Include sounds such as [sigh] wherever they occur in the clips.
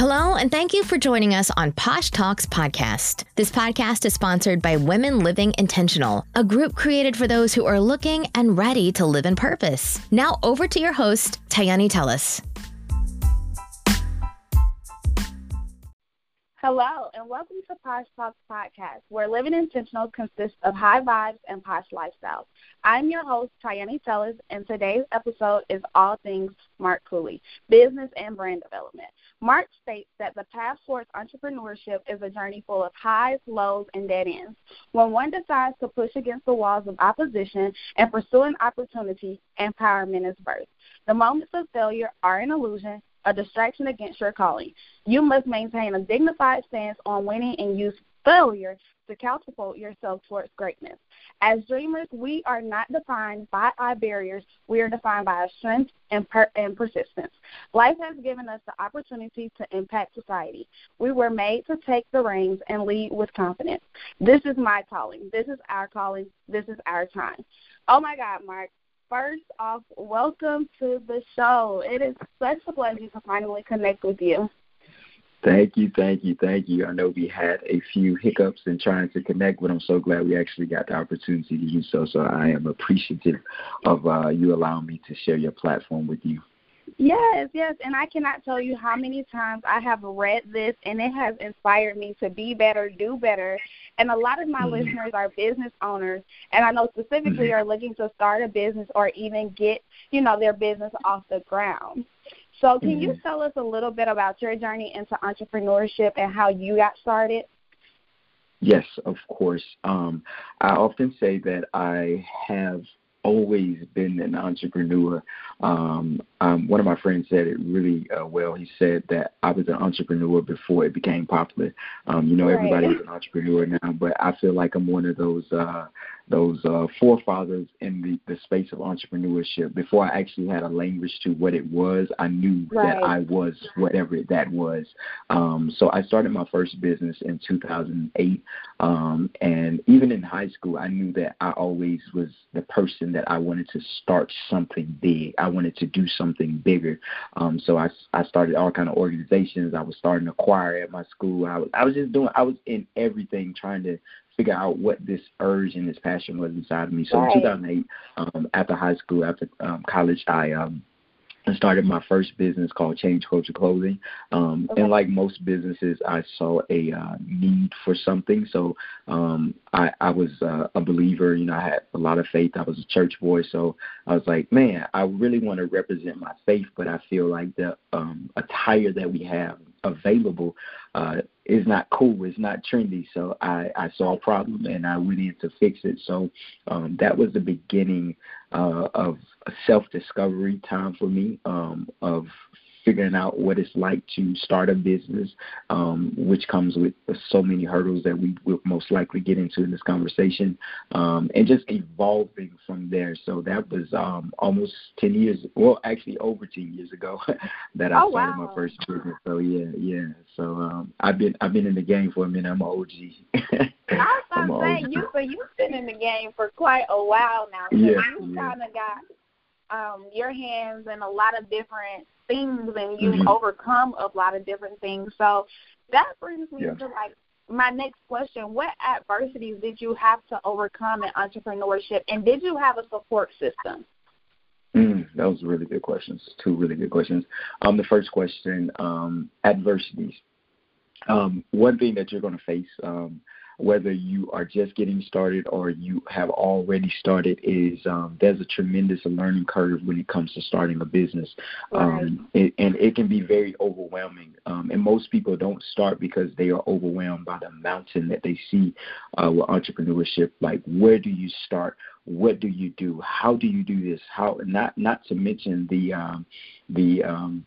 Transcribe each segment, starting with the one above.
Hello, and thank you for joining us on Posh Talks Podcast. This podcast is sponsored by Women Living Intentional, a group created for those who are looking and ready to live in purpose. Now, over to your host, Tayani Tellis. Hello, and welcome to Posh Talks Podcast, where living intentional consists of high vibes and posh lifestyles. I'm your host, Tyani Tellers, and today's episode is all things Mark Cooley, business and brand development. Mark states that the path towards entrepreneurship is a journey full of highs, lows, and dead ends. When one decides to push against the walls of opposition and pursue an opportunity, empowerment is birth. The moments of failure are an illusion, a distraction against your calling. You must maintain a dignified stance on winning and use failure to catapult yourself towards greatness. As dreamers, we are not defined by our barriers. We are defined by our strength and, per- and persistence. Life has given us the opportunity to impact society. We were made to take the reins and lead with confidence. This is my calling. This is our calling. This is our time. Oh my God, Mark first off, welcome to the show. It is such a pleasure to finally connect with you. Thank you, thank you, thank you. I know we had a few hiccups in trying to connect, but I'm so glad we actually got the opportunity to do so. So I am appreciative of uh, you allowing me to share your platform with you. Yes, yes, and I cannot tell you how many times I have read this and it has inspired me to be better, do better. And a lot of my mm-hmm. listeners are business owners, and I know specifically mm-hmm. are looking to start a business or even get, you know, their business off the ground. So, can mm-hmm. you tell us a little bit about your journey into entrepreneurship and how you got started? Yes, of course. Um, I often say that I have always been an entrepreneur. Um, um, one of my friends said it really uh, well. He said that I was an entrepreneur before it became popular. Um, you know, right. everybody is an [laughs] entrepreneur now, but I feel like I'm one of those uh, those uh, forefathers in the, the space of entrepreneurship. Before I actually had a language to what it was, I knew right. that I was whatever that was. Um, so I started my first business in 2008, um, and even in high school, I knew that I always was the person that I wanted to start something big. I wanted to do something bigger. Um, so I, I started all kind of organizations. I was starting a choir at my school. I was I was just doing I was in everything trying to figure out what this urge and this passion was inside of me. So right. in 2008, um, after high school, after um, college, I um, I started my first business called Change Culture Clothing. Um, okay. And like most businesses, I saw a uh, need for something. So um, I, I was uh, a believer. You know, I had a lot of faith. I was a church boy. So I was like, man, I really want to represent my faith, but I feel like the um, attire that we have available uh, is not cool. It's not trendy. So I, I saw a problem and I went in to fix it. So um, that was the beginning uh, of a self discovery time for me um, of figuring out what it's like to start a business, um, which comes with so many hurdles that we will most likely get into in this conversation, um, and just evolving from there. So that was um, almost 10 years, well, actually over 10 years ago [laughs] that I oh, started wow. my first business. So yeah, yeah. So um, I've been I've been in the game for a minute. I'm an OG. I was [laughs] about to say you, so you've been in the game for quite a while now. So yeah, you yeah. kind of got um, your hands in a lot of different things and you've mm-hmm. overcome a lot of different things. So that brings me yeah. to like my next question. What adversities did you have to overcome in entrepreneurship and did you have a support system? Mm, that was really good questions. Two really good questions. Um, the first question, um, adversities. Um, one thing that you're going to face um, whether you are just getting started or you have already started, is um, there's a tremendous learning curve when it comes to starting a business, right. um, it, and it can be very overwhelming. Um, and most people don't start because they are overwhelmed by the mountain that they see uh, with entrepreneurship. Like, where do you start? What do you do? How do you do this? How not not to mention the um, the um,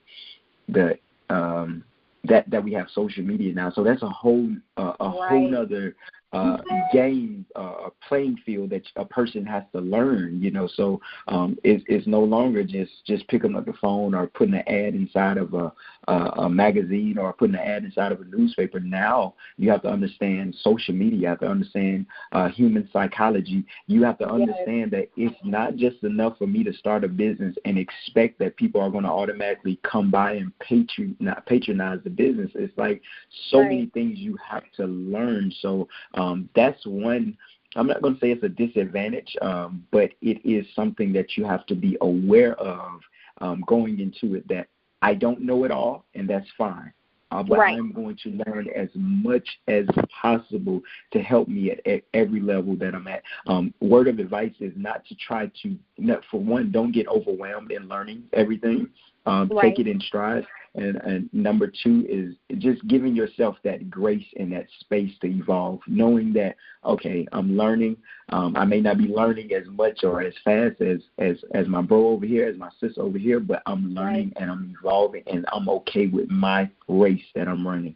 the um, that that we have social media now. So that's a whole uh, a, a Right. whole nother uh, game, uh, a playing field that a person has to learn. You know, so um, it's, it's no longer just just picking up the phone or putting an ad inside of a, a, a magazine or putting an ad inside of a newspaper. Now you have to understand social media. You have to understand uh, human psychology. You have to understand that it's not just enough for me to start a business and expect that people are going to automatically come by and patron patronize the business. It's like so Right. many things you have to learn. So um, that's one. I'm not going to say it's a disadvantage, um, but it is something that you have to be aware of um, going into it. That I don't know it all, and that's fine. Uh, but Right. I'm going to learn as much as possible to help me at, at every level that I'm at. Um, word of advice is not to try to, not, for one, don't get overwhelmed in learning everything. Um, Right. Take it in stride. And, and number two is just giving yourself that grace and that space to evolve, knowing that okay, I'm learning. Um, I may not be learning as much or as fast as as as my bro over here, as my sis over here, but I'm learning and I'm evolving, and I'm okay with my race that I'm running.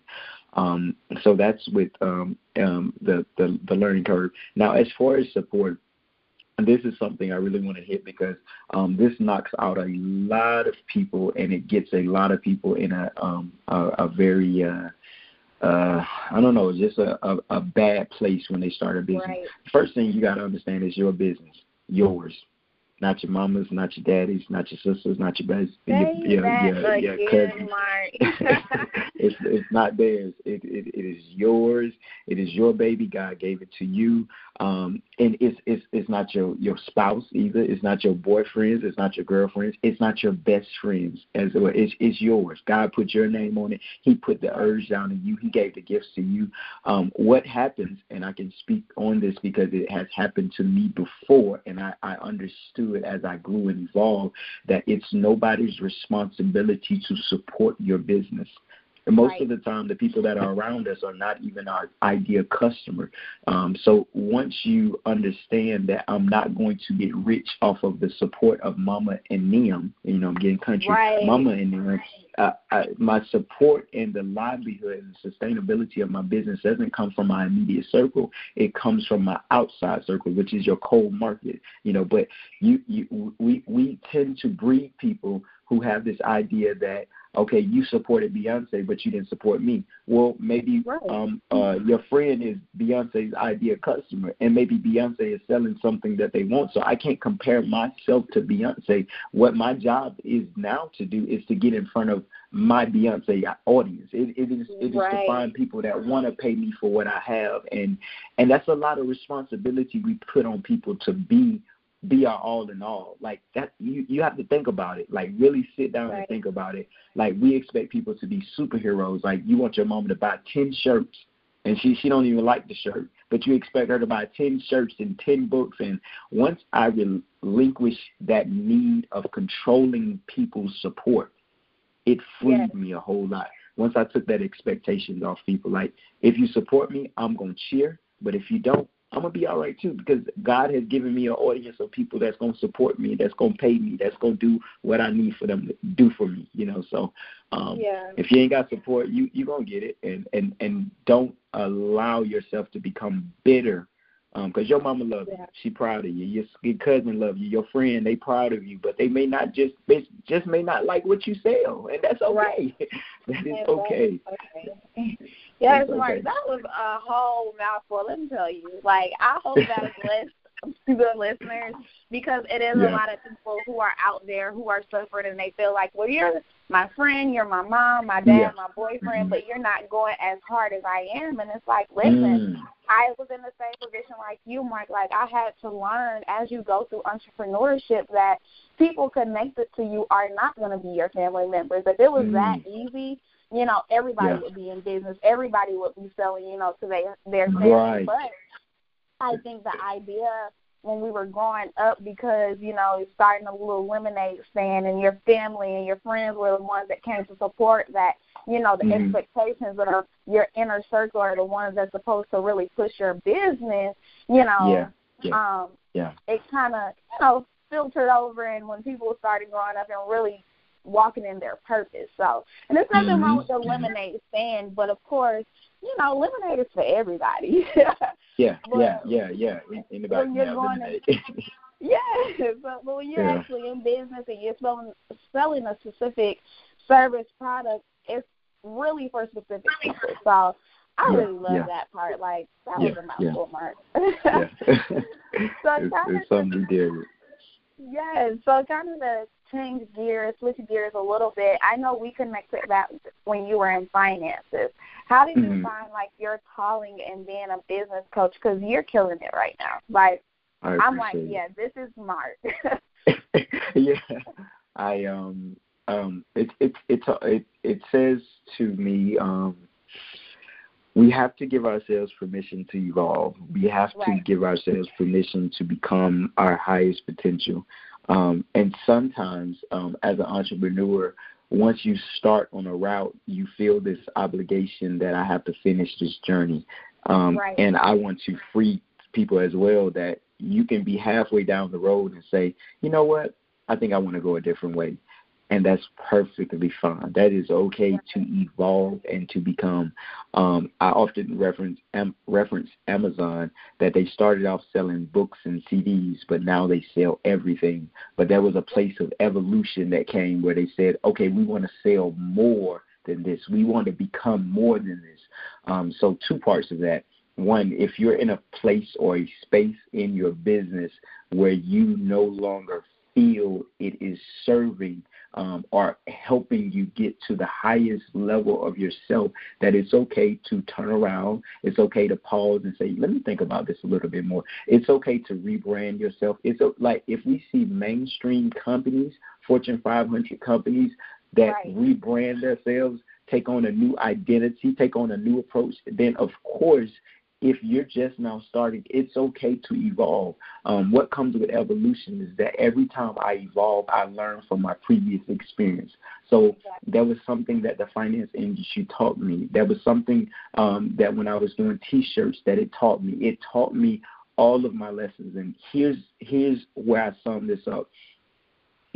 Um, so that's with um, um, the, the the learning curve. Now, as far as support, this is something I really want to hit because um, this knocks out a lot of people and it gets a lot of people in a um, a, a very uh, uh, I don't know, just a, a, a bad place when they start a business. Right. First thing you got to understand is your business, yours, not your mama's, not your daddy's, not your sister's, not your best, your, your, your, your cousin's. [laughs] It's it's not theirs. It, it it is yours. It is your baby. God gave it to you. Um, and it's it's it's not your your spouse either. It's not your boyfriends. It's not your girlfriends. It's not your best friends as well. It's it's yours. God put your name on it. He put the urge down in you. He gave the gifts to you. Um, what happens, and I can speak on this because it has happened to me before, and I, I understood as I grew and evolved that it's nobody's responsibility to support your business. And most Right. of the time, the people that are around us are not even our ideal customer. Um, so once you understand that I'm not going to get rich off of the support of Mama and Neum, you know, I'm getting country, Right. Mama and Neum, uh, I, my support and the livelihood and sustainability of my business doesn't come from my immediate circle. It comes from my outside circle, which is your cold market. You know, but you, you, we, we tend to breed people who have this idea that okay, you supported Beyonce, but you didn't support me. Well, maybe Right. um, uh, your friend is Beyonce's ideal customer, and maybe Beyonce is selling something that they want. So I can't compare myself to Beyonce. What my job is now to do is to get in front of my Beyonce audience. It, it is it is to find people that want to pay me for what I have, and and that's a lot of responsibility we put on people to be be our all in all. Like that you you have to think about it. Like really sit down and think about it. Like we expect people to be superheroes. Like you want your mom to buy ten shirts and she she don't even like the shirt, but you expect her to buy ten shirts and ten books. And once I relinquish that need of controlling people's support, it freed Yes. me a whole lot. Once I took that expectations off people, like if you support me, I'm gonna cheer, but if you don't, I'm gonna be all right too because God has given me an audience of people that's gonna support me, that's gonna pay me, that's gonna do what I need for them to do for me. You know, so um, Yeah. if you ain't got support, you you gonna get it, and and and don't allow yourself to become bitter. Um, because your mama love you, she proud of you. Your, your cousin love you. Your friend, they proud of you, but they may not just they just may not like what you sell, and that's okay. [laughs] that is Yes, okay. Okay. [laughs] [laughs] Yes, It's Mark, okay. that was a whole mouthful. Let me tell you. Like, I hope that blessed to the listeners because it is Yeah. a lot of people who are out there who are suffering and they feel like, well, you're my friend, you're my mom, my dad, Yeah. my boyfriend, Mhm. but you're not going as hard as I am. And it's like, listen, Mm. I was in the same position like you, Mark. Like I had to learn as you go through entrepreneurship that people connected to you are not going to be your family members. If it was Mm. that easy, you know, everybody Yeah. would be in business. Everybody would be selling, you know, to their their family. Right. But I think the idea when we were growing up because, you know, it's starting a little lemonade stand and your family and your friends were the ones that came to support that, you know, the Mhm. expectations of your inner circle are the ones that's supposed to really push your business, you know. Yeah. Yeah. Um Yeah. it kinda, you know, filtered over and when people started growing up and really walking in their purpose. So and there's nothing wrong Mhm. with the lemonade stand, but of course you know, lemonade is for everybody. [laughs] yeah, yeah, yeah, yeah. Anybody can have lemonade. yes, but, but when you're yeah. actually in business and you're selling selling a specific service product, it's really for specific people. So I yeah, really love yeah. that part. Like that yeah, was a mouthful, Mark. yeah. [laughs] [laughs] so [laughs] it's, it's something deal. Yes, so kind of to change gears, switch gears a little bit. I know we connected that when you were in finances. How did mm-hmm. you find like your calling and being a business coach? Because you're killing it right now. Like I'm like, it. yeah, this is smart. [laughs] [laughs] yeah, I um um it it it it it says to me um we have to give ourselves permission to evolve. We have right. to give ourselves permission to become our highest potential. Um, and sometimes, um, as an entrepreneur, once you start on a route, you feel this obligation that I have to finish this journey. Um, right. And I want to free people as well that you can be halfway down the road and say, you know what, I think I want to go a different way and that's perfectly fine. That is okay to evolve and to become. Um, I often reference reference Amazon that they started off selling books and CDs, but now they sell everything. But there was a place of evolution that came where they said, okay, we want to sell more than this. We want to become more than this. Um, so two parts of that. One, if you're in a place or a space in your business where you no longer feel it is serving um, are helping you get to the highest level of yourself, that it's okay to turn around. It's okay to pause and say, let me think about this a little bit more. It's okay to rebrand yourself. It's like if we see mainstream companies, Fortune 500 companies that right. rebrand themselves, take on a new identity, take on a new approach, then of course if you're just now starting, it's okay to evolve. Um, what comes with evolution is that every time I evolve, I learn from my previous experience. So that was something that the finance industry taught me. That was something um, that when I was doing T-shirts, that it taught me. It taught me all of my lessons. And here's here's where I sum this up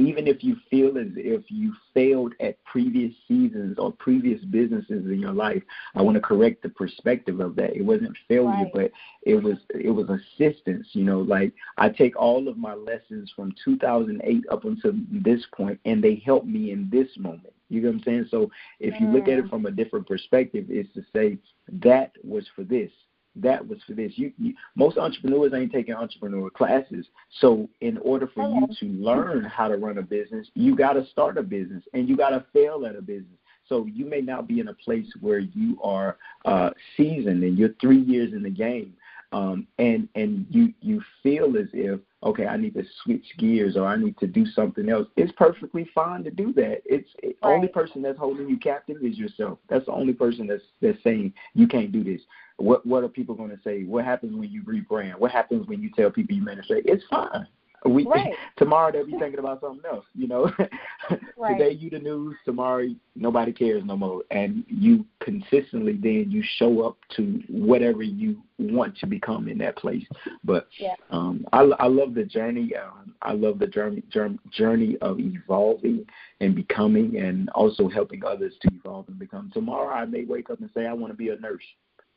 even if you feel as if you failed at previous seasons or previous businesses in your life, I want to correct the perspective of that. It wasn't failure, right. but it was it was assistance. You know, like I take all of my lessons from 2008 up until this point, and they help me in this moment. You know what I'm saying? So if you look at it from a different perspective, it's to say that was for this that was for this. You, you, most entrepreneurs ain't taking entrepreneur classes. So in order for you to learn how to run a business, you got to start a business and you got to fail at a business. So you may not be in a place where you are uh, seasoned and you're three years in the game, um, and and you you feel as if okay, I need to switch gears or I need to do something else. It's perfectly fine to do that. It's the right. only person that's holding you captive is yourself. That's the only person that's that's saying you can't do this. What what are people going to say? What happens when you rebrand? What happens when you tell people you manage? It's fine. We [laughs] right. tomorrow they'll be thinking about something else. You know, [laughs] right. today you the news. Tomorrow nobody cares no more, and you consistently then you show up to whatever you want to become in that place. But yeah. um, I, I love the journey. Um, I love the journey journey of evolving and becoming, and also helping others to evolve and become. Tomorrow I may wake up and say I want to be a nurse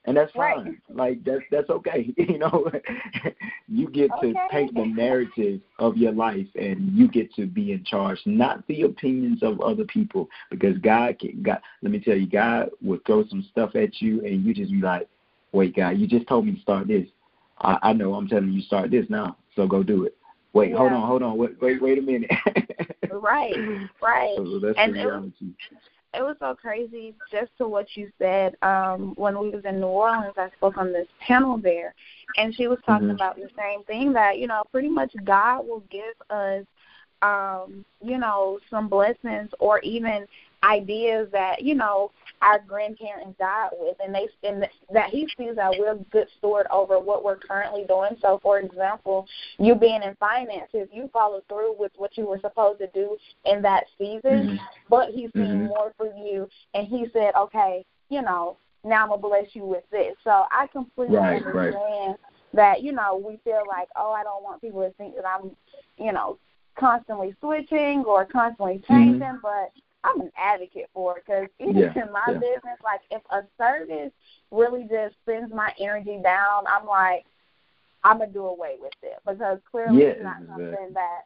and that's fine. Right. Like that's that's okay. [laughs] you know, [laughs] you get okay. to paint the narrative of your life, and you get to be in charge, not the opinions of other people. Because God, can, God, let me tell you, God will throw some stuff at you, and you just be like, "Wait, God, you just told me to start this. I, I know. I'm telling you, start this now. So go do it. Wait, yeah. hold on, hold on. Wait, wait, wait a minute. [laughs] right, right. So that's and the reality. It, it was so crazy just to what you said um when we was in New Orleans I spoke on this panel there and she was talking mm-hmm. about the same thing that you know pretty much God will give us um you know some blessings or even ideas that you know our grandparents died with, and they and that he sees that we're good steward over what we're currently doing. So, for example, you being in finance, if you follow through with what you were supposed to do in that season, mm-hmm. but he's seeing mm-hmm. more for you, and he said, okay, you know, now I'm gonna bless you with this. So I completely right, understand right. that you know we feel like, oh, I don't want people to think that I'm, you know, constantly switching or constantly mm-hmm. changing, mm-hmm. but I'm an advocate for it because even yeah, in my yeah. business, like if a service really just spends my energy down, I'm like, I'm gonna do away with it because clearly yeah, it's not something that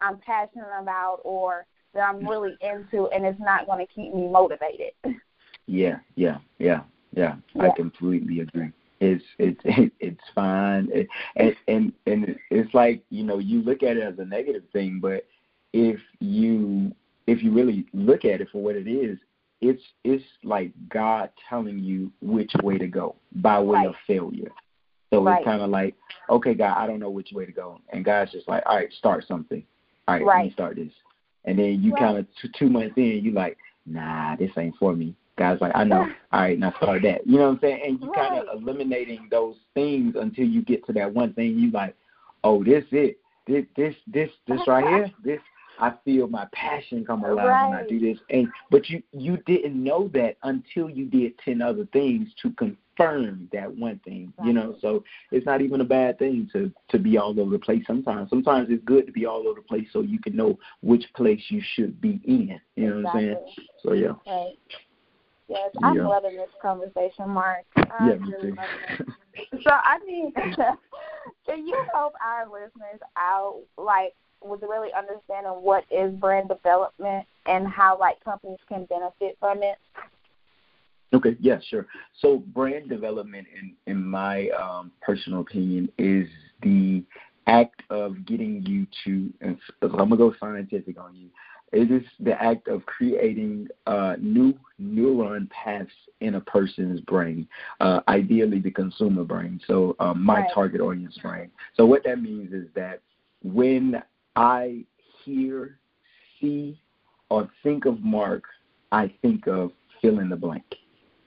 I'm passionate about or that I'm really into, and it's not going to keep me motivated. [laughs] Yeah, yeah, yeah, yeah. I completely agree. It's it's [laughs] it's fine, it, and and and it's like you know you look at it as a negative thing, but if you if you really look at it for what it is, it's it's like God telling you which way to go by way right. of failure. So right. it's kind of like, okay, God, I don't know which way to go, and God's just like, all right, start something. All right, right. let me start this, and then you kind of t- two months in, you like, nah, this ain't for me. God's like, I know. [laughs] All right, now start that. You know what I'm saying? And you kind of eliminating those things until you get to that one thing. You like, oh, this it. This this this this right here. This I feel my passion come alive right. when I do this. And but you you didn't know that until you did ten other things to confirm that one thing. Right. You know, so it's not even a bad thing to to be all over the place. Sometimes sometimes it's good to be all over the place so you can know which place you should be in. You know exactly. what I'm saying? So yeah. Right. Yes, I'm yeah. loving this conversation, Mark. I'm yeah, me too. so I mean, [laughs] can you help our listeners out, like, with really understanding what is brand development and how like companies can benefit from it? Okay, yeah, sure. So brand development, in in my um, personal opinion, is the act of getting you to. And I'm gonna go scientific on you. It is the act of creating uh, new neuron paths in a person's brain, uh, ideally the consumer brain, so um, my right. target audience brain. So what that means is that when I hear, see, or think of Mark, I think of fill in the blank.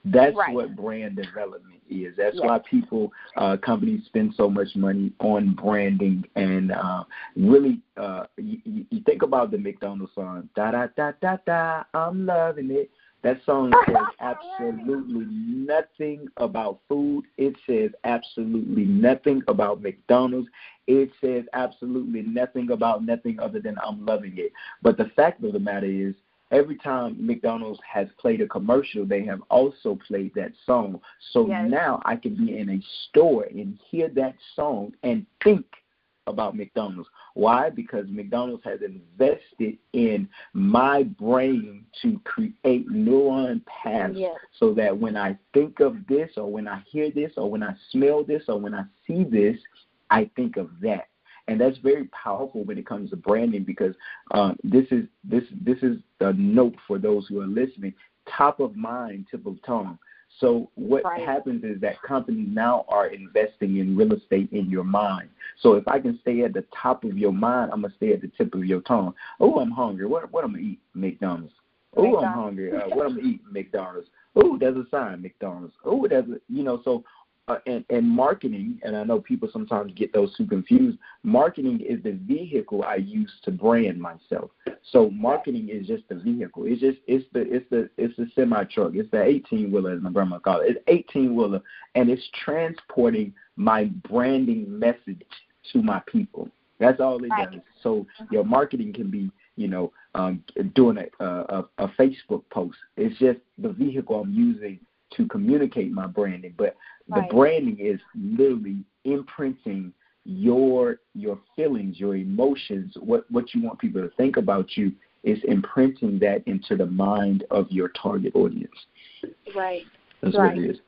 That's right. what brand development is. That's yes. why people, uh, companies spend so much money on branding and uh, really. Uh, you, you think about the McDonald's song, da da da da da. I'm loving it. That song [laughs] says absolutely nothing about food. It says absolutely nothing about McDonald's. It says absolutely nothing about nothing other than I'm loving it. But the fact of the matter is, every time McDonald's has played a commercial, they have also played that song. So yes. now I can be in a store and hear that song and think about McDonald's. Why? Because McDonald's has invested in my brain to create neuron paths yes. so that when I think of this or when I hear this or when I smell this or when I see this, I think of that and that's very powerful when it comes to branding because um, this is this this is a note for those who are listening top of mind tip of tongue so what right. happens is that companies now are investing in real estate in your mind. So if I can stay at the top of your mind, I'm gonna stay at the tip of your tongue. Oh, I'm hungry. What what am I gonna eat? McDonald's. Oh, I'm hungry. Uh, what am I gonna eat? McDonald's. Oh, there's a sign, McDonald's. Oh, there's a you know. So uh, and, and marketing, and I know people sometimes get those two confused. Marketing is the vehicle I use to brand myself. So marketing is just the vehicle. It's just it's the it's the it's the semi truck. It's the eighteen wheeler, as my grandma called it. It's eighteen wheeler, and it's transporting my branding message to my people. That's all it does. So your marketing can be, you know, um, doing a, a a Facebook post. It's just the vehicle I'm using to communicate my branding. But right. the branding is literally imprinting your your feelings, your emotions, what what you want people to think about you is imprinting that into the mind of your target audience. Right. That's right. what it is.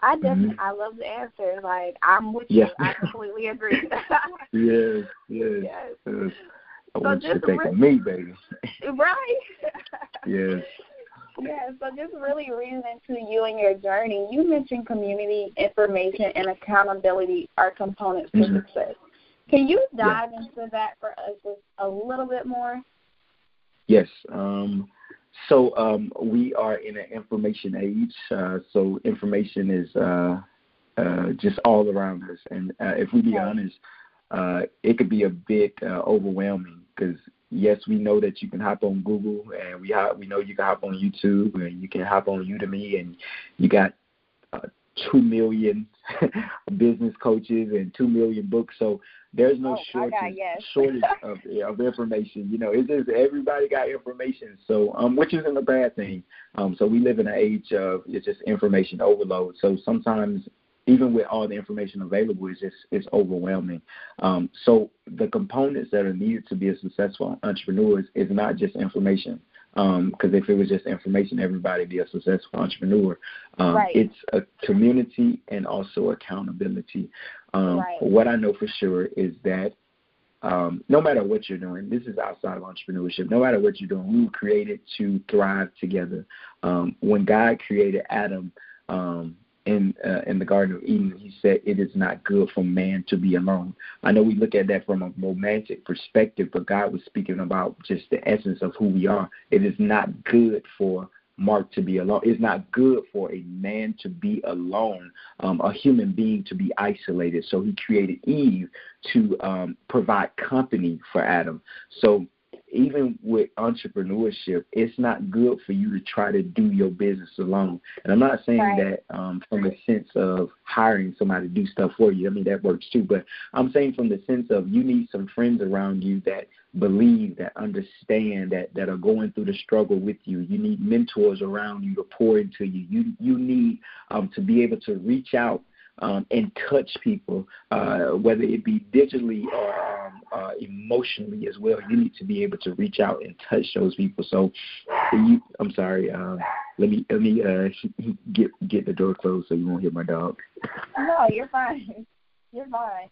I definitely, mm-hmm. I love the answer. Like I'm with yeah. you. I completely agree. [laughs] [laughs] yes, yes. yes. yes. I so want you to think re- of me, baby. [laughs] right. yes. Yeah, so just really reading into you and your journey, you mentioned community, information, and accountability are components to mm-hmm. success. Can you dive yeah. into that for us just a little bit more? Yes. Um, so um, we are in an information age. Uh, so information is uh, uh, just all around us, and uh, if we be honest, uh, it could be a bit uh, overwhelming because yes, we know that you can hop on Google, and we have, we know you can hop on YouTube, and you can hop on Udemy, and you got uh, two million [laughs] business coaches and two million books. So there's no oh, shortage God, yes. shortage [laughs] of of information. You know, it's just everybody got information. So um, which isn't a bad thing. Um, so we live in an age of it's just information overload. So sometimes even with all the information available, it's just it's overwhelming. Um, so the components that are needed to be a successful entrepreneur is, is not just information. Because um, if it was just information, everybody would be a successful entrepreneur. Um, right. It's a community and also accountability. Um, right. What I know for sure is that um, no matter what you're doing, this is outside of entrepreneurship. No matter what you're doing, we were created to thrive together. Um, when God created Adam, um, in uh, in the Garden of Eden, he said it is not good for man to be alone. I know we look at that from a romantic perspective, but God was speaking about just the essence of who we are. It is not good for Mark to be alone. It's not good for a man to be alone, um, a human being to be isolated. So he created Eve to um, provide company for Adam. So even with entrepreneurship, it's not good for you to try to do your business alone. And I'm not saying right. that um, from the sense of hiring somebody to do stuff for you. I mean that works too, but I'm saying from the sense of you need some friends around you that believe, that understand, that that are going through the struggle with you. You need mentors around you to pour into you. You you need um, to be able to reach out um, and touch people, uh, whether it be digitally or um, uh, emotionally as well. You need to be able to reach out and touch those people. So, you, I'm sorry. Uh, let me let me uh, [laughs] get get the door closed so you won't hear my dog. No, you're fine. You're fine.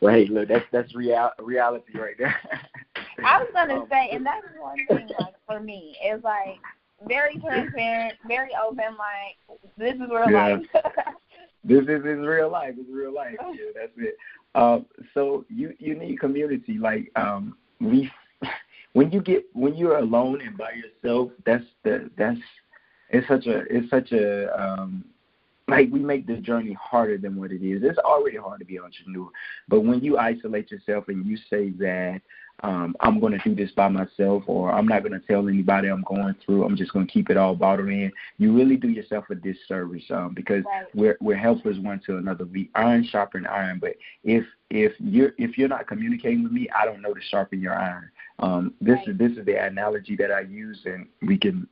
Well, hey, look, that's that's real reality right there. [laughs] I was gonna um, say, and that's one thing, like for me, is like very transparent, very open. Like this is real Yeah. life. [laughs] this is is real life. It's real life. Yeah, that's it. Um, so you you need community. Like um, we, [laughs] when you get when you're alone and by yourself, that's the that's it's such a it's such a um, like we make the journey harder than what it is. It's already hard to be an entrepreneur, but when you isolate yourself and you say that um, I'm going to do this by myself, or I'm not going to tell anybody I'm going through. I'm just going to keep it all bottled in. You really do yourself a disservice um, because Right. we're we're helpers one to another. We iron sharpen iron, but if if you're if you're not communicating with me, I don't know to sharpen your iron. Um, this Right. is this is the analogy that I use, and we can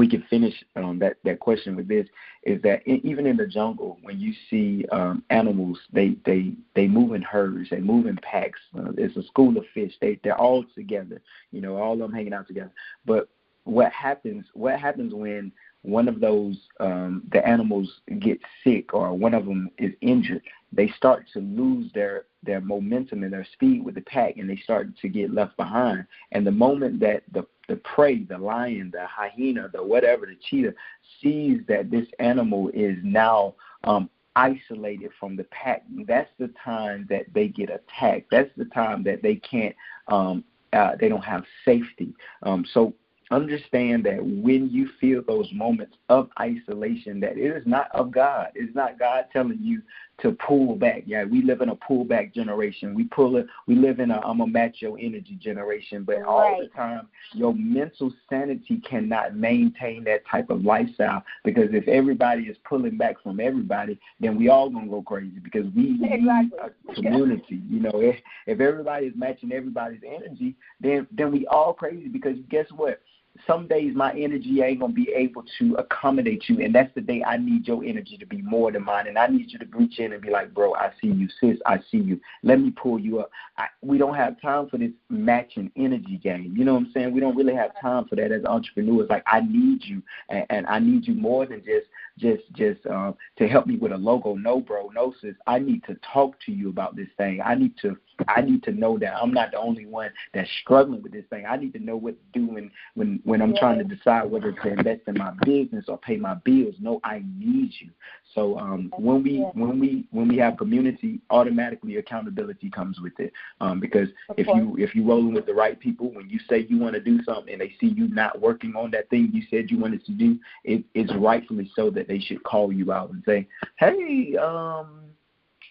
we can finish um, that that question with this is that in, even in the jungle when you see um, animals they they they move in herds they move in packs. Uh, it's a school of fish. They they're all together. You know all of them hanging out together. But what happens what happens when one of those um, the animals get sick or one of them is injured they start to lose their their momentum and their speed with the pack and they start to get left behind and the moment that the the prey, the lion, the hyena, the whatever, the cheetah, sees that this animal is now um, isolated from the pack, that's the time that they get attacked. That's the time that they can't, um, uh, they don't have safety. Um, so understand that when you feel those moments of isolation, that it is not of God. It's not God telling you to pull back. Yeah, we live in a pullback generation. We pull it. We live in a I'm match your energy generation. But all the time, your mental sanity cannot maintain that type of lifestyle because if everybody is pulling back from everybody, then we all gonna go crazy because we [laughs] need Exactly. a community. You know, if if everybody is matching everybody's energy, then then we all crazy because guess what? Some days my energy ain't gonna be able to accommodate you, and that's the day I need your energy to be more than mine, and I need you to reach in and be like, bro, I see you, sis, I see you. Let me pull you up. I, we don't have time for this matching energy game. You know what I'm saying? We don't really have time for that as entrepreneurs. Like I need you, and, and I need you more than just just just um, to help me with a logo. No, bro, no, sis. I need to talk to you about this thing. I need to I need to know that I'm not the only one that's struggling with this thing. I need to know what to do when when when I'm trying to decide whether to invest in my business or pay my bills. No, I need you. So um, when we Yeah. when we when we have community, automatically accountability comes with it. Um, because if you if you rolling with the right people, when you say you want to do something and they see you not working on that thing you said you wanted to do, it, it's rightfully so that they should call you out and say, "Hey, um,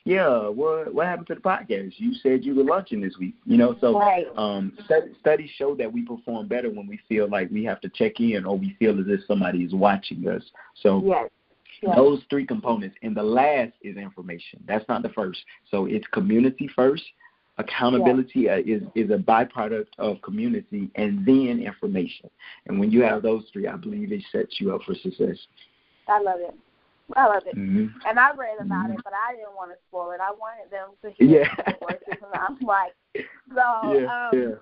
yeah, what what happened to the podcast? You said you were launching this week, you know." So Right. um, stud- studies show that we perform better when we feel like we have to check in or we feel as if somebody is watching us. So Yes. Yeah. Those three components, and the last is information. That's not the first. So it's community first. Accountability yeah. Uh, is is a byproduct of community, and then information. And when you have those three, I believe it sets you up for success. I love it. I love it. Mm-hmm. And I read about mm-hmm. it, but I didn't want to spoil it. I wanted them to hear yeah. the voices, and I'm [laughs] like, so yeah, um, yeah.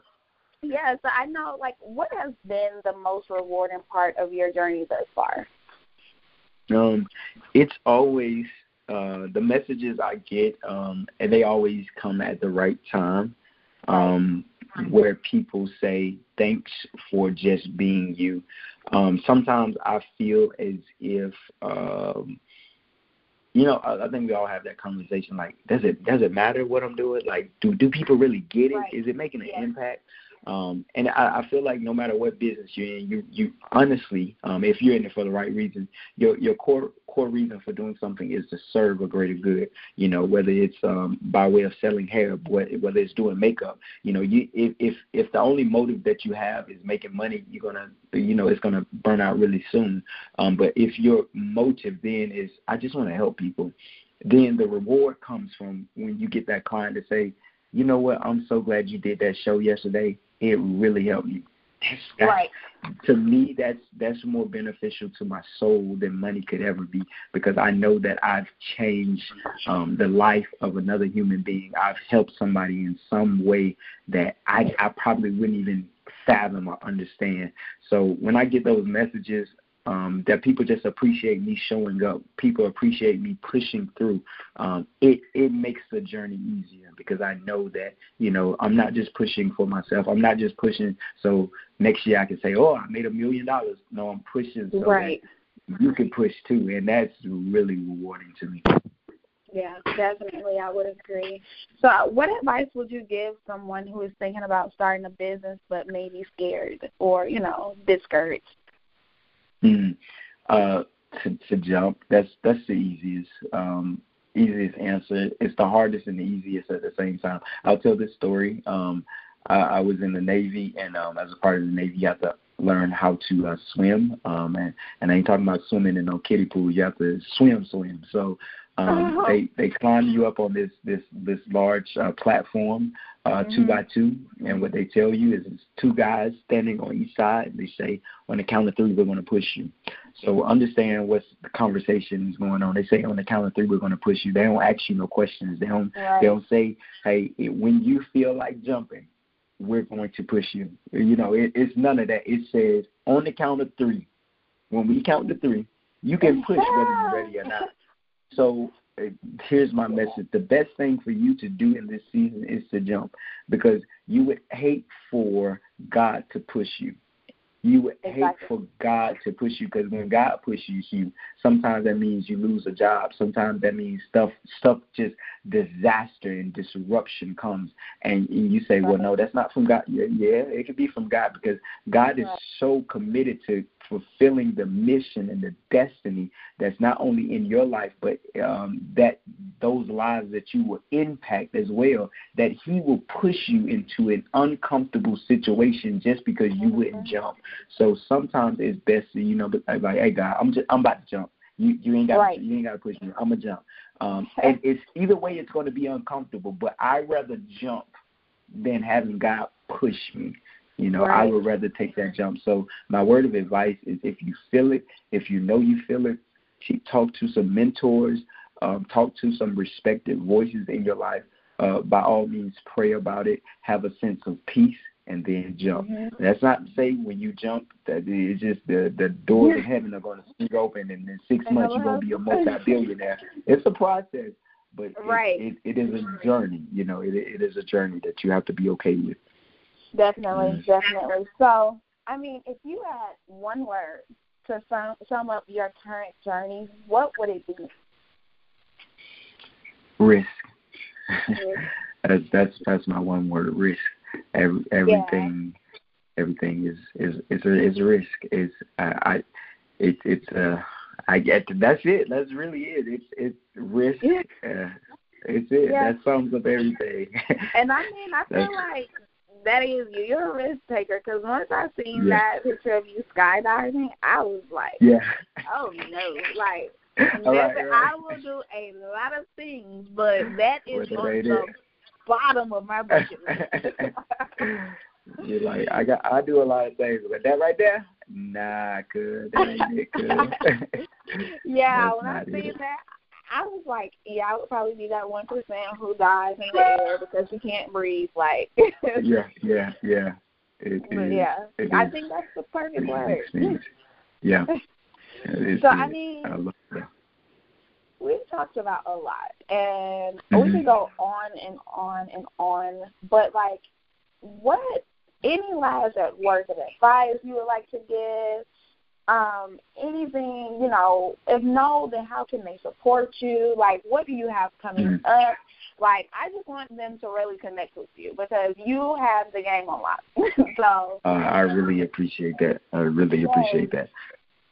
Yeah, so I know, like, what has been the most rewarding part of your journey thus far? Um, it's always uh, the messages I get, um, and they always come at the right time, um, where people say thanks for just being you. Um, sometimes I feel as if um, you know, I, I think we all have that conversation. Like, does it does it matter what I'm doing? Like, do do people really get it? Right. Is it making an yeah. impact? Um, and I, I feel like no matter what business you're in, you you honestly, um, if you're in it for the right reason, your your core core reason for doing something is to serve a greater good. You know, whether it's um, by way of selling hair, whether it's doing makeup. You know, you if if if the only motive that you have is making money, you're gonna you know it's gonna burn out really soon. Um, but if your motive then is I just want to help people, then the reward comes from when you get that client to say, you know what, I'm so glad you did that show yesterday it really helped me. That's, right. To me, that's that's more beneficial to my soul than money could ever be because I know that I've changed um, the life of another human being. I've helped somebody in some way that I I probably wouldn't even fathom or understand. So when I get those messages um, that people just appreciate me showing up. People appreciate me pushing through. Um, it it makes the journey easier because I know that you know I'm not just pushing for myself. I'm not just pushing so next year I can say, oh, I made a million dollars. No, I'm pushing so right. you can push too, and that's really rewarding to me. Yeah, definitely. I would agree. So, what advice would you give someone who is thinking about starting a business but maybe scared or, you know, discouraged? Mm. Uh, to, to jump, that's that's the easiest um, easiest answer. It's the hardest and the easiest at the same time. I'll tell this story. Um, I, I was in the Navy, and um, as a part of the Navy, you have to learn how to uh, swim. Um, and, and I ain't talking about swimming in no kiddie pool. You have to swim, swim. So um, uh-huh. They they climb you up on this this this large uh, platform, uh, mm-hmm. two by two, and what they tell you is it's two guys standing on each side. And they say on the count of three we're going to push you. So understand what's the conversation is going on. They say on the count of three we're going to push you. They don't ask you no questions. They don't right. they don't say hey it, when you feel like jumping, we're going to push you. You know it, it's none of that. It says on the count of three. When we count to three, you can push whether you're ready or not. So uh, here's my message. The best thing for you to do in this season is to jump because you would hate for God to push you. You would exactly. hate for God to push you because when God pushes you, sometimes that means you lose a job. Sometimes that means stuff, stuff just disaster and disruption comes, and, and you say, "Well, no, that's not from God." Yeah, yeah, it could be from God because God is so committed to fulfilling the mission and the destiny that's not only in your life, but um, that those lives that you will impact as well. That He will push you into an uncomfortable situation just because you wouldn't mm-hmm. jump. So sometimes it's best to you know, be like, hey God, I'm just I'm about to jump. You you ain't got right. you ain't got to push me. I'm gonna jump. Um, and it's either way, it's going to be uncomfortable. But I rather jump than having God push me. You know, right. I would rather take that jump. So my word of advice is if you feel it, if you know you feel it, talk to some mentors, um, talk to some respected voices in your life. Uh, by all means, pray about it. Have a sense of peace, and then jump. Mm-hmm. That's not to say when you jump that it's just the the doors yeah. of heaven are going to swing open, and in six months you're going to be a multi-billionaire. it's a process, but right. it, it, it is a journey. You know, it it is a journey that you have to be okay with. Definitely, mm-hmm. definitely. So, I mean, if you had one word to sum, sum up your current journey, what would it be? Risk. [laughs] that's that's that's my one word. Risk. Every, everything, yeah. everything is is is a, is a risk. Is I, I it, it's uh I get that's it. That's really it. It's it's risk. Yeah. Uh, it's it. Yeah. That sums up everything. [laughs] and I mean, I feel like that is you. You're a risk taker because once I seen yeah. that picture of you skydiving, I was like, yeah. oh no, like [laughs] right, right. I will do a lot of things, but that is the it. Bottom of my bucket list. [laughs] You're like, I got, I do a lot of things, but that right there, nah, good, that ain't it, good. [laughs] yeah, when I see that, I was like, yeah, I would probably be that one percent who dies in the air because we can't breathe. Like, yeah, yeah, yeah. It, yeah, it I think that's the perfect word. Yeah. [laughs] so I mean, I. We've talked about a lot, and mm-hmm. we could go on and on and on. But like, what any last at work of advice you would like to give? um, anything, you know, if no, then how can they support you? Like, what do you have coming mm-hmm. up? Like, I just want them to really connect with you because you have the game on lock. [laughs] so uh, I really appreciate that. I really yes. appreciate that.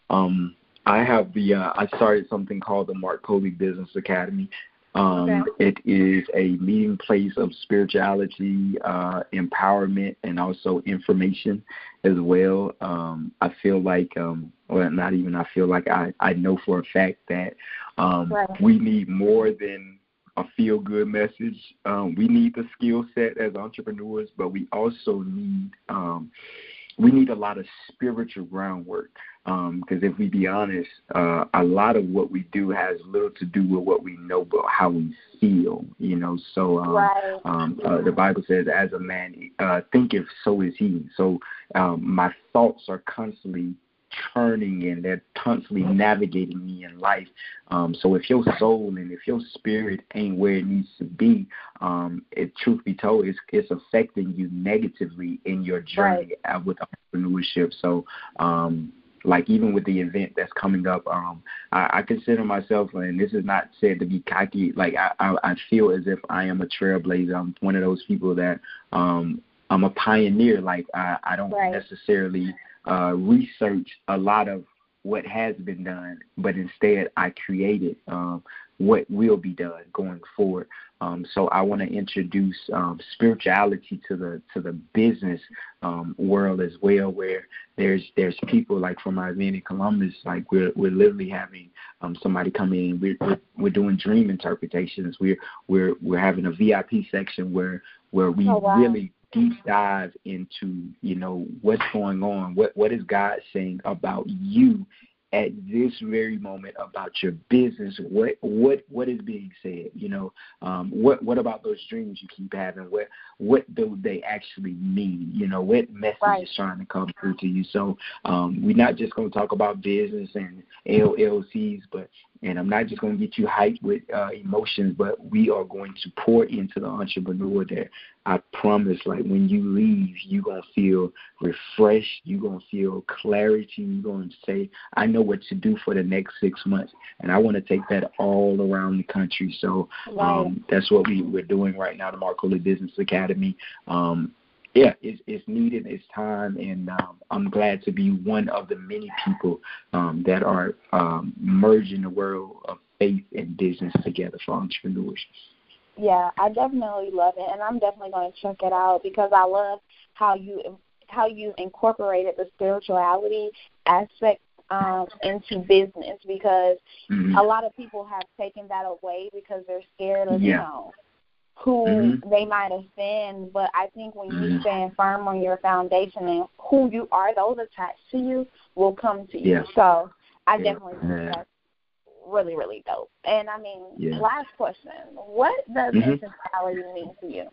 Um, I have the uh, I started something called the Mark Coley Business Academy. Um, okay. It is a meeting place of spirituality, uh, empowerment, and also information as well. Um, I feel like, um, well, not even I feel like I, I know for a fact that um, right. we need more than a feel good message. Um, we need the skill set as entrepreneurs, but we also need um, we need a lot of spiritual groundwork. Because um, if we be honest, uh, a lot of what we do has little to do with what we know, but how we feel. You know, so um, right. um, uh, the Bible says, "As a man uh, thinketh, so is he." So um, my thoughts are constantly churning and they're constantly navigating me in life. Um, so if your soul and if your spirit ain't where it needs to be, um, it, truth be told, it's, it's affecting you negatively in your journey right. with entrepreneurship. So um, like even with the event that's coming up, um, I, I consider myself, and this is not said to be cocky. Like I, I, I feel as if I am a trailblazer. I'm one of those people that um, I'm a pioneer. Like I, I don't right. necessarily uh, research a lot of what has been done, but instead I created um, what will be done going forward. Um, so I want to introduce um, spirituality to the to the business um, world as well, where there's there's people like from our event in Columbus, like we're we're literally having um, somebody come in. We're, we're we're doing dream interpretations. We're we're we're having a VIP section where where we oh, wow. really deep dive into you know what's going on what what is god saying about you at this very moment about your business what what what is being said? You know um what what about those dreams you keep having? What what do they actually mean? You know what message right. is trying to come through to you? So um we're not just going to talk about business and llcs but and I'm not just going to get you hyped with uh, emotions, but we are going to pour into the entrepreneur that I promise, like when you leave, you're going to feel refreshed. You're going to feel clarity. You're going to say, I know what to do for the next six months. And I want to take that all around the country. So um, that's what we, we're doing right now, the Mark Coley Business Academy. Um, yeah, it's, it's needed. It's time, and um, I'm glad to be one of the many people um, that are um, merging the world of faith and business together for entrepreneurs. Yeah, I definitely love it, and I'm definitely going to check it out because I love how you how you incorporated the spirituality aspect um, into business because mm-hmm. a lot of people have taken that away because they're scared of yeah. you know who mm-hmm. they might offend, but I think when you mm-hmm. stand firm on your foundation and who you are, those attached to you will come to you. Yeah. So I yeah. definitely think that's really, really dope. And I mean, yeah. last question: What does mm-hmm. intentionality mean to you?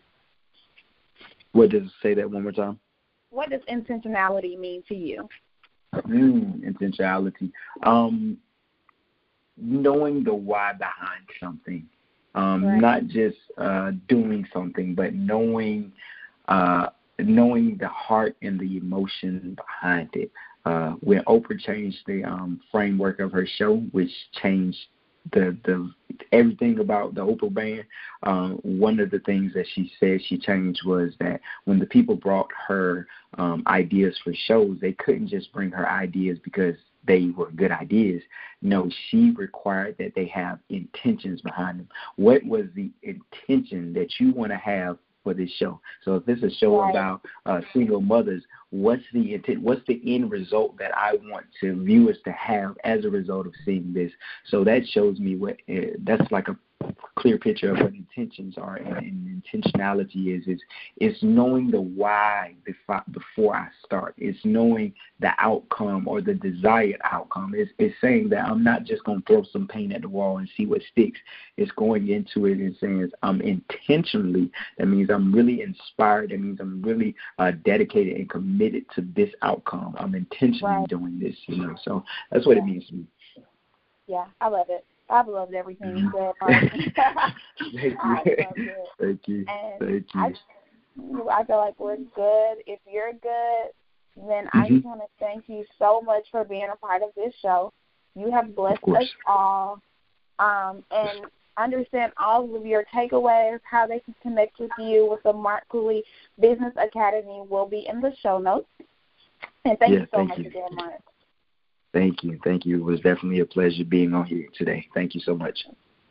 What does say that one more time? What does intentionality mean to you? Mm, intentionality. Um, knowing the why behind something um, right. not just uh, doing something, but knowing uh, knowing the heart and the emotion behind it. Uh, when Oprah changed the um, framework of her show, which changed the the everything about the Oprah band. Um, one of the things that she said she changed was that when the people brought her um, ideas for shows, they couldn't just bring her ideas because they were good ideas. No, she required that they have intentions behind them. What was the intention that you want to have for this show. So if this is a show Right. about uh, single mothers, what's the intent? What's the end result that I want to viewers to have as a result of seeing this? So that shows me what uh, that's like a clear picture of what intentions are and, and intentionality is is is knowing the why before before I start. It's knowing the outcome or the desired outcome. It's, it's saying that I'm not just going to throw some paint at the wall and see what sticks. It's going into it and saying I'm intentionally. That means I'm really inspired. That means I'm really uh, dedicated and committed to this outcome. I'm intentionally Right. doing this. You know, so that's what it means to me. Yeah, I love it. I've loved everything you said. [laughs] Thank you. I. [laughs] Thank you. And Thank you. I, I feel like we're good. If you're good, then I Mhm. just want to thank you so much for being a part of this show. You have blessed us all. Um, and understand all of your takeaways, how they can connect with you with the Mark Cooley Business Academy will be in the show notes. And thank Yeah, you so thank much you. again, Mark. Thank you. Thank you. It was definitely a pleasure being on here today. Thank you so much.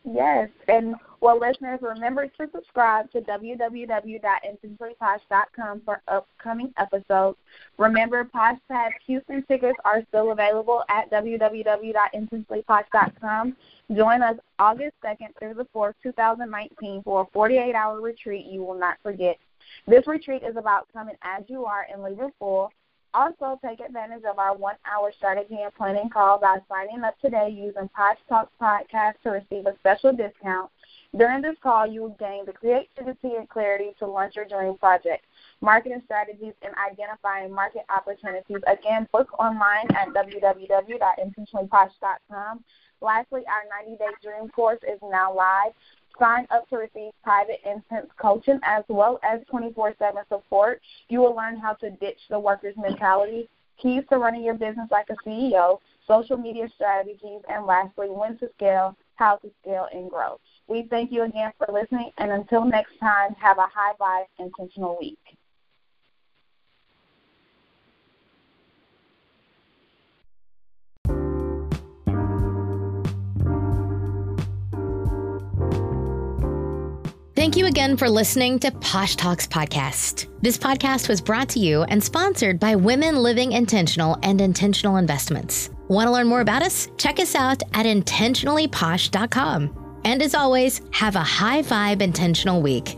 Yes, and well, listeners, remember to subscribe to www.intentionallyposh.com for upcoming episodes. Remember, Posh Pass Houston tickets are still available at www.intentionallyposh.com. Join us August 2nd through the 4th, 2019 for a 48-hour retreat you will not forget. This retreat is about coming as you are and leaving full. Also, take advantage of our one hour strategy and planning call by signing up today using Posh Talk Podcast to receive a special discount. During this call, you will gain the creativity and clarity to launch your dream project, marketing strategies, and identifying market opportunities. Again, book online at www.intentionallyposh.com. Lastly, our 90 day dream course is now live. Sign up to receive private intense coaching as well as 24 7 support. You will learn how to ditch the worker's mentality, keys to running your business like a CEO, social media strategies, and lastly, when to scale, how to scale and grow. We thank you again for listening, and until next time, have a high vibe, intentional week. Thank you again for listening to Posh Talks Podcast. This podcast was brought to you and sponsored by Women Living Intentional and Intentional Investments. Want to learn more about us? Check us out at intentionallyposh.com. And as always, have a high vibe intentional week.